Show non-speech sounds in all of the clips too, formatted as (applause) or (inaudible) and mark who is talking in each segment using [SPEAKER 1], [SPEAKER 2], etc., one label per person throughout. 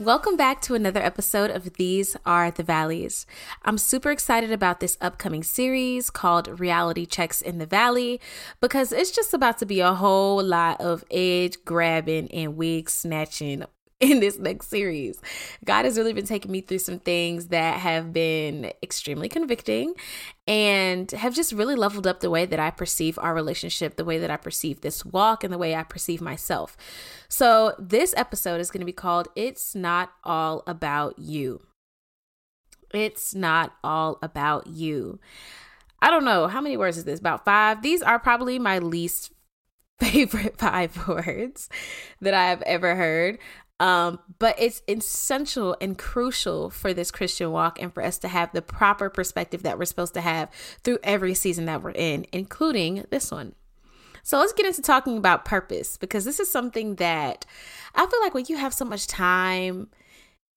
[SPEAKER 1] Welcome back to another episode of These Are the Valleys. I'm super excited about this upcoming series called Reality Checks in the Valley because it's just about to be a whole lot of edge grabbing and wig snatching (laughs) in this next series. God has really been taking me through some things that have been extremely convicting and have just really leveled up the way that I perceive our relationship, the way that I perceive this walk, and the way I perceive myself. So, this episode is going to be called It's Not All About You. It's not all about you. I don't know. How many words is this? About five? These are probably my least (laughs) favorite five (laughs) words that I've ever heard. Um, but it's essential and crucial for this Christian walk and for us to have the proper perspective that we're supposed to have through every season that we're in, including this one. So let's get into talking about purpose because this is something that I feel like when you have so much time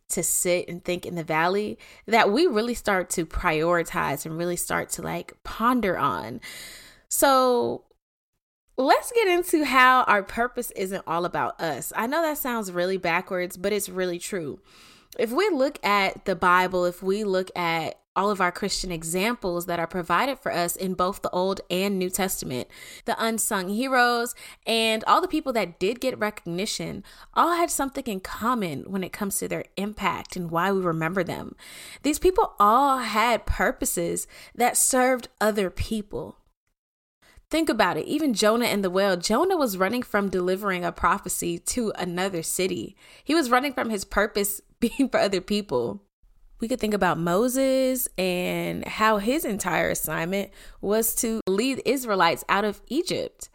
[SPEAKER 1] to sit and think in the valley, that we really start to prioritize and really start to like ponder on. So Let's get into how our purpose isn't all about us. I know that sounds really backwards, but it's really true. If we look at the Bible, if we look at all of our Christian examples that are provided for us in both the Old and New Testament, the unsung heroes, and all the people that did get recognition, all had something in common when it comes to their impact and why we remember them. These people all had purposes that served other people. Think about it. Even Jonah and the whale, Jonah was running from delivering a prophecy to another city. He was running from his purpose (laughs) being for other people. We could think about Moses and how his entire assignment was to lead Israelites out of Egypt.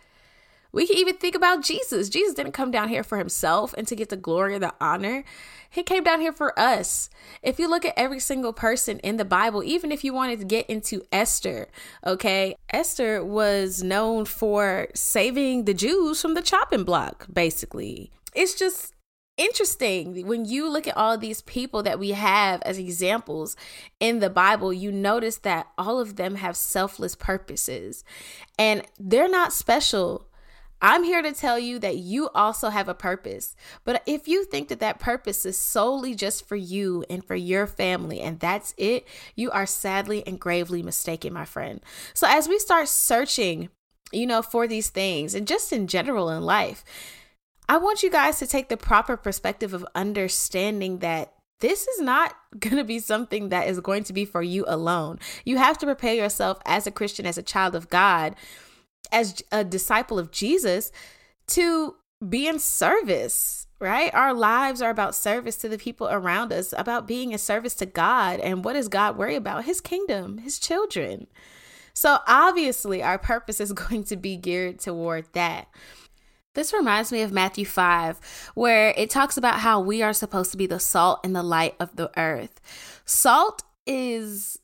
[SPEAKER 1] We can even think about Jesus. Jesus didn't come down here for himself and to get the glory or the honor. He came down here for us. If you look at every single person in the Bible, even if you wanted to get into Esther, okay, Esther was known for saving the Jews from the chopping block, basically. It's just interesting when you look at all these people that we have as examples in the Bible, you notice that all of them have selfless purposes and they're not special I'm here to tell you that you also have a purpose. But if you think that that purpose is solely just for you and for your family and that's it, you are sadly and gravely mistaken, my friend. So as we start searching, you know, for these things and just in general in life, I want you guys to take the proper perspective of understanding that this is not (laughs) going to be something that is going to be for you alone. You have to prepare yourself as a Christian, as a child of God as a disciple of Jesus to be in service, right? Our lives are about service to the people around us, about being a service to God. And what does God worry about? His kingdom, his children. So obviously, our purpose is (laughs) going to be geared toward that. This reminds me of Matthew 5, where it talks about how we are supposed to be the salt and the light of the earth. Salt is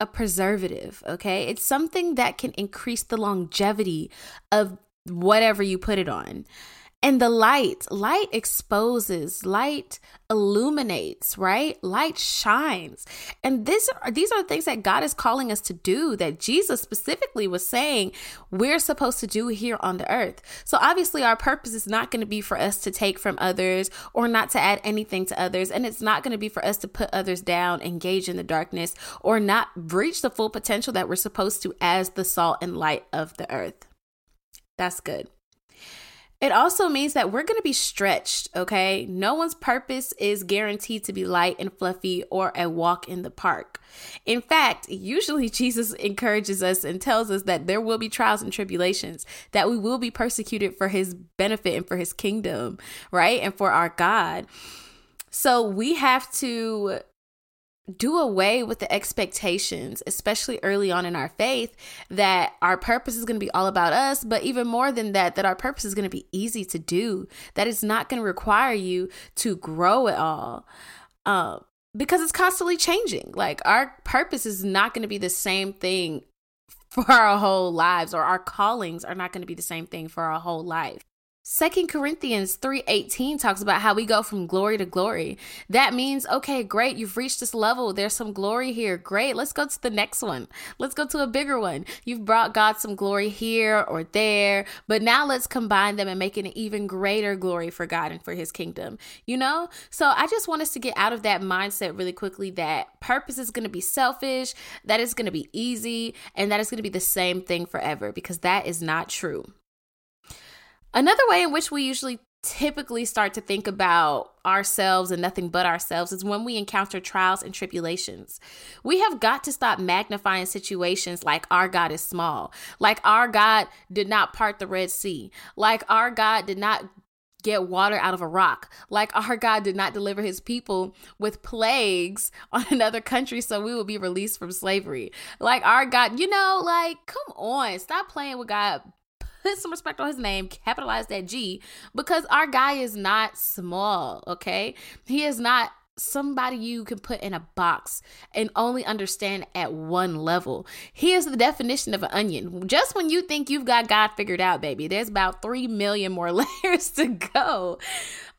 [SPEAKER 1] a preservative, okay? It's something that can increase the longevity of whatever you put it on. And the light, light exposes, light illuminates, right? Light shines. And this are these are things that God is calling us to do that Jesus specifically was saying we're supposed to do here on the earth. So obviously our purpose is not going to be for us to take from others or not to add anything to others, and it's not going to be for us to put others down, engage in the darkness, or not reach the full potential that we're supposed to as the salt and light of the earth. That's good. It also means that we're going to be stretched, okay? No one's purpose is guaranteed to be light and fluffy or a walk in the park. In fact, usually (laughs) Jesus encourages us and tells us that there will be trials and tribulations, that we will be persecuted for his benefit and for his kingdom, right? And for our God. So we have to do away with the expectations, especially early on in our faith, that our purpose is going to be all about us, but even more than that, that our purpose is going to be easy to do, that it's not going to require you to grow at all. Um, because it's constantly changing. Like our purpose is not going to be the same thing (laughs) for our whole lives, or our callings are not going to be the same thing for our whole life. Second Corinthians 3:18 talks about how we go from glory to glory. That means, okay, great, you've reached this level. There's some glory here. Great. Let's go to the next one. Let's go to a bigger one. You've brought God some glory here or there, but now let's combine them and make an even greater glory for God and for his kingdom. You know? So I just want us to get out of that mindset really quickly that purpose is going to be selfish, that it's going to be easy, and that it's going to be the same thing forever because that is not true. Another way in which we usually typically start to think about ourselves and nothing but ourselves is when we encounter trials and tribulations. We have got to stop magnifying situations like our God is small, like our God did not part the Red Sea, like our God did not get water out of a rock. Like our God did not deliver his people with plagues (laughs) on another country so we will be released from slavery. Like our God, you know, like come on, stop playing with God put (laughs) some respect on his name, capitalize that G, because our guy is not small, okay? He is not somebody you can put in a box and only understand at one level. He is the definition of an onion. Just when you think you've got God figured out, baby, there's about 3 million more (laughs) layers to go.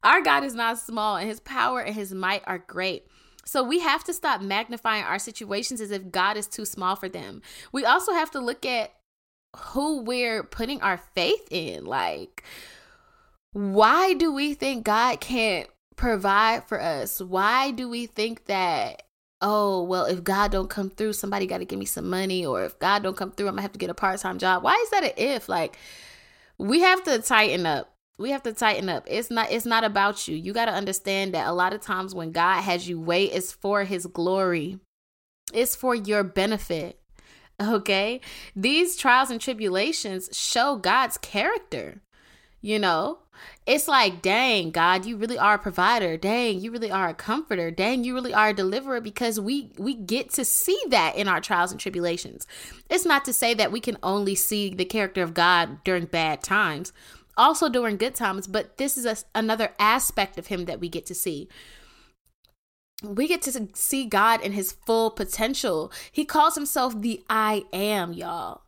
[SPEAKER 1] Our God is not small, and his power and his might are great. So we have to stop magnifying our situations as if God is too small for them. We also have to look at who we're putting our faith in. Like, why do we think God can't provide for us? Why do we think that oh well if god don't come through somebody got to give me some money or if god don't come through i'm gonna have to get a part-time job? Why is that an if? Like we have to tighten up. We have to tighten up. It's not it's not about you. You got to understand that a lot of times when god has you wait it's for his glory. It's for your benefit Okay. These trials and tribulations show God's character. You know, it's like, dang, God, you really are a provider. Dang, you really are a comforter. Dang, you really are a deliverer because we we get to see that in our trials and tribulations. It's not to say that we can only see the character of God during bad times, also during good times, but this is a, another aspect of him that we get to see we get to see God in his full potential. He calls himself the I am, y'all.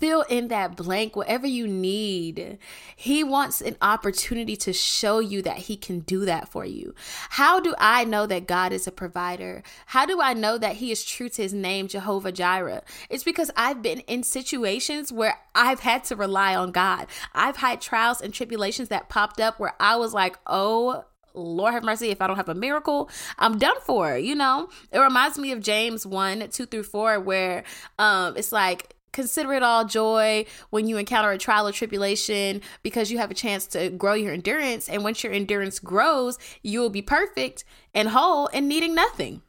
[SPEAKER 1] Fill in that blank, whatever you need. He wants an opportunity to show you that He can do that for you. How do I know that God is a provider? How do I know that He is true to His name, Jehovah Jireh? It's because I've been in situations where I've had to rely on God. I've had trials and tribulations that popped up where I was like, oh Lord have mercy, if I don't have a miracle, I'm done for. You know, it reminds me of James 1 2 through 4, where um, it's like, consider it all joy when you encounter a trial or tribulation because you have a chance to grow your endurance. And once your endurance grows, you will be perfect and whole and needing nothing.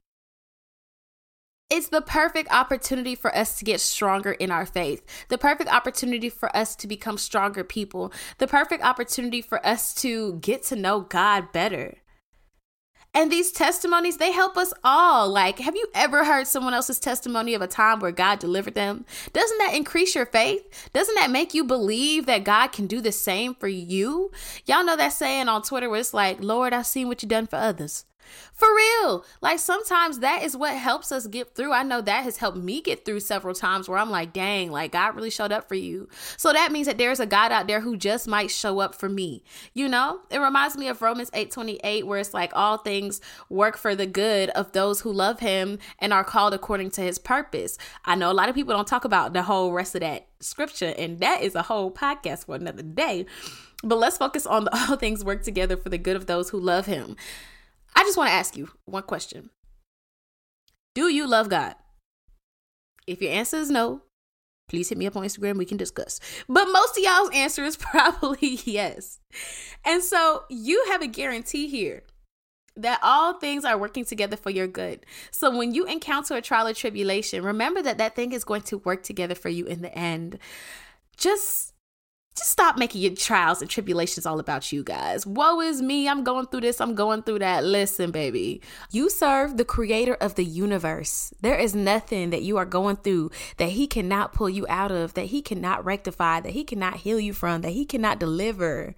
[SPEAKER 1] It's the perfect opportunity for us to get stronger in our faith, the perfect opportunity for us to become stronger people, the perfect opportunity for us to get to know God better. And these testimonies, they help us all. Like, have you ever heard someone else's testimony of a time where God delivered them? Doesn't that increase your faith? Doesn't that make you believe that God can do the same for you? Y'all know that saying on Twitter where it's like, Lord, I've seen what you've done for others. For real. Like sometimes that is what helps us get through. I know that has helped me get through several times where I'm like, dang, like God really showed up for you. So that means that there's a God out there who just might show up for me. You know? It reminds me of Romans 8:28 where it's like all things work for the good of those who love him and are called according to his purpose. I know a lot of people don't talk about the whole rest of that scripture and that is a whole podcast for another day. But let's focus on the (laughs) all things work together for the good of those who love him. I just want to ask you one question Do you love God? If your answer is no, please hit me up on Instagram. We can discuss. But most of y'all's answer is (laughs) probably yes. And so you have a guarantee here that all things are working together for your good. So when you encounter a trial or tribulation, remember that that thing is going to work together for you in the end. Just just stop making your trials and tribulations all about you guys. Woe is me. I'm going through this. I'm going through that. Listen, baby. You serve the creator of the universe. There is nothing that you are going through that he cannot pull you out of, that he cannot rectify, that he cannot heal you from, that he cannot deliver.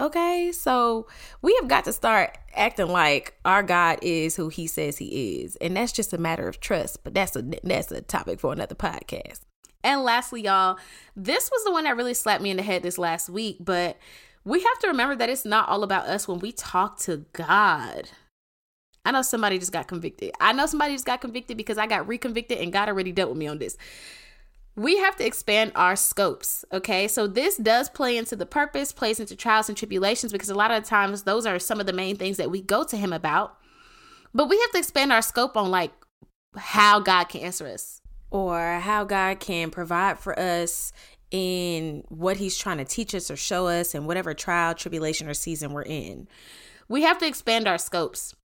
[SPEAKER 1] Okay, so we have got to start acting like our God is who He says He is, and that's just a matter of trust. But that's a that's a topic for another podcast. And lastly, y'all, this was the one that really slapped me in the head this last week, but we have to remember that it's not all about us when we talk to God. I know somebody just got convicted. I know somebody just got convicted because I got reconvicted and God already dealt with me on this. We have to expand our scopes, okay? So this does play into the purpose, plays into trials and tribulations because a lot of times those are some of the main things that we go to him about. But we have to expand our scope on like how God can answer us or how God can provide for us in what he's trying to teach us or show us in whatever trial, tribulation, or season we're in. We have to expand our scopes.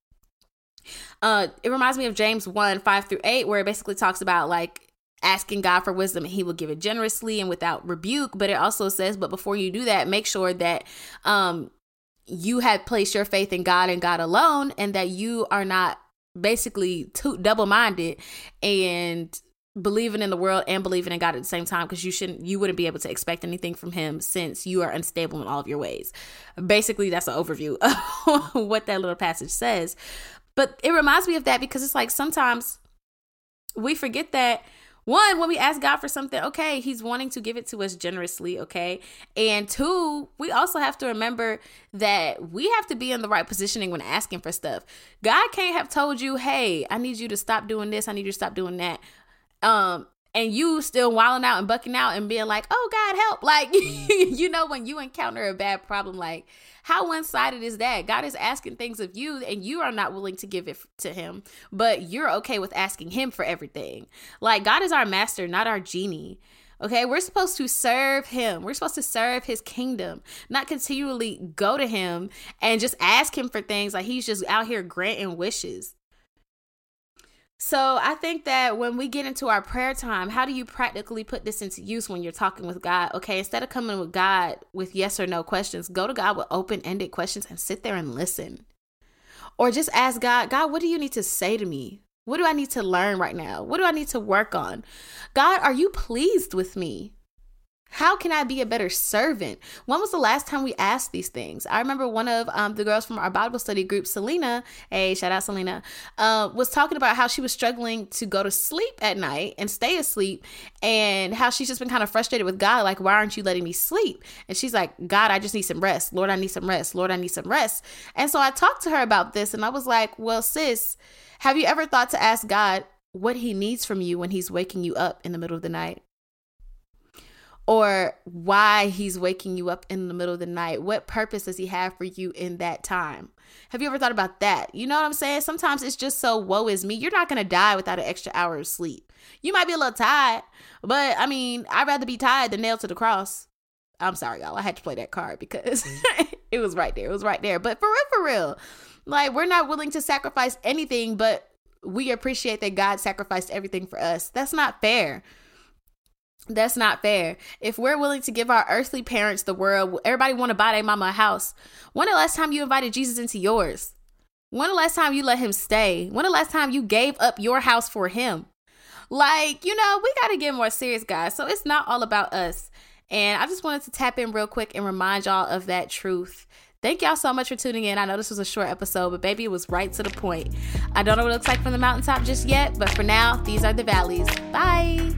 [SPEAKER 1] Uh, it reminds me of James 1 5 through 8, where it basically talks about like asking God for wisdom and he will give it generously and without rebuke. But it also says, but before you do that, make sure that um, you have placed your faith in God and God alone and that you are not basically too double minded and believing in the world and believing in God at the same time because you shouldn't you wouldn't be able to expect anything from him since you are unstable in all of your ways. Basically that's an overview (laughs) of what that little passage says. But it reminds me of that because it's like sometimes we forget that one, when we ask God for something, okay, He's wanting to give it to us generously, okay? And two, we also have to remember that we have to be in the right positioning when asking for stuff. God can't have told you, hey, I need you to stop doing this, I need you to stop doing that. Um, and you still wilding out and bucking out and being like, oh God, help. (laughs) Like, you know, when you encounter a bad problem, like, how one sided is that? God is asking things of you and you are not willing to give it to Him, but you're okay with asking Him for everything. Like, God is our master, not our genie. Okay, we're supposed to serve him. We're supposed to serve his kingdom, not continually go to him and just ask him for things like he's just out here granting wishes. So I think that when we get into our prayer time, how do you practically put this into use when you're talking with God? Okay, instead of coming with God with yes or no questions, go to God with open ended questions and sit there and listen. Or just ask God, God, what do you need to say to me? What do I need to learn right now? What do I need to work on? God, are you pleased with me? How can I be a better servant? When was the last time we asked these things? I remember one of um, the girls from our Bible study group, Selena, hey, shout out Selena, uh, was talking about how she was struggling to go to sleep at night and stay asleep, and how she's just been kind of frustrated with God, like, why aren't you letting me sleep? And she's like, God, I just need some rest. Lord, I need some rest. Lord, I need some rest. And so I talked to her about this, and I was like, well, sis, have you ever thought to ask God what he needs from you when he's waking you up in the middle of the night? Or why he's waking you up in the middle of the night. What purpose does he have for you in that time? Have you ever thought about that? You know what I'm saying? Sometimes it's just so woe is me. You're not going to die without an extra hour of sleep. You might be a little tired, but I mean, I'd rather be tired than nailed to the cross. I'm sorry, y'all. I had to play that card because mm-hmm. (laughs) it was right there. It was right there. But for real, for real, like we're not willing to sacrifice anything, but we appreciate that God sacrificed everything for us. That's not fair. That's not fair. If we're willing to give our earthly parents the world, everybody want to buy their mama a house. When the last time you invited Jesus into yours? When the last time you let him stay? When the last time you gave up your house for him? Like, you know, we got to get more serious, guys. So it's not all about us. And I just wanted to tap in real quick and remind y'all of that truth. Thank y'all so much for tuning in. I know this was a short episode, but baby, it was right to the point. I don't know what it looks like from the mountaintop just yet, but for now, these are the valleys. Bye.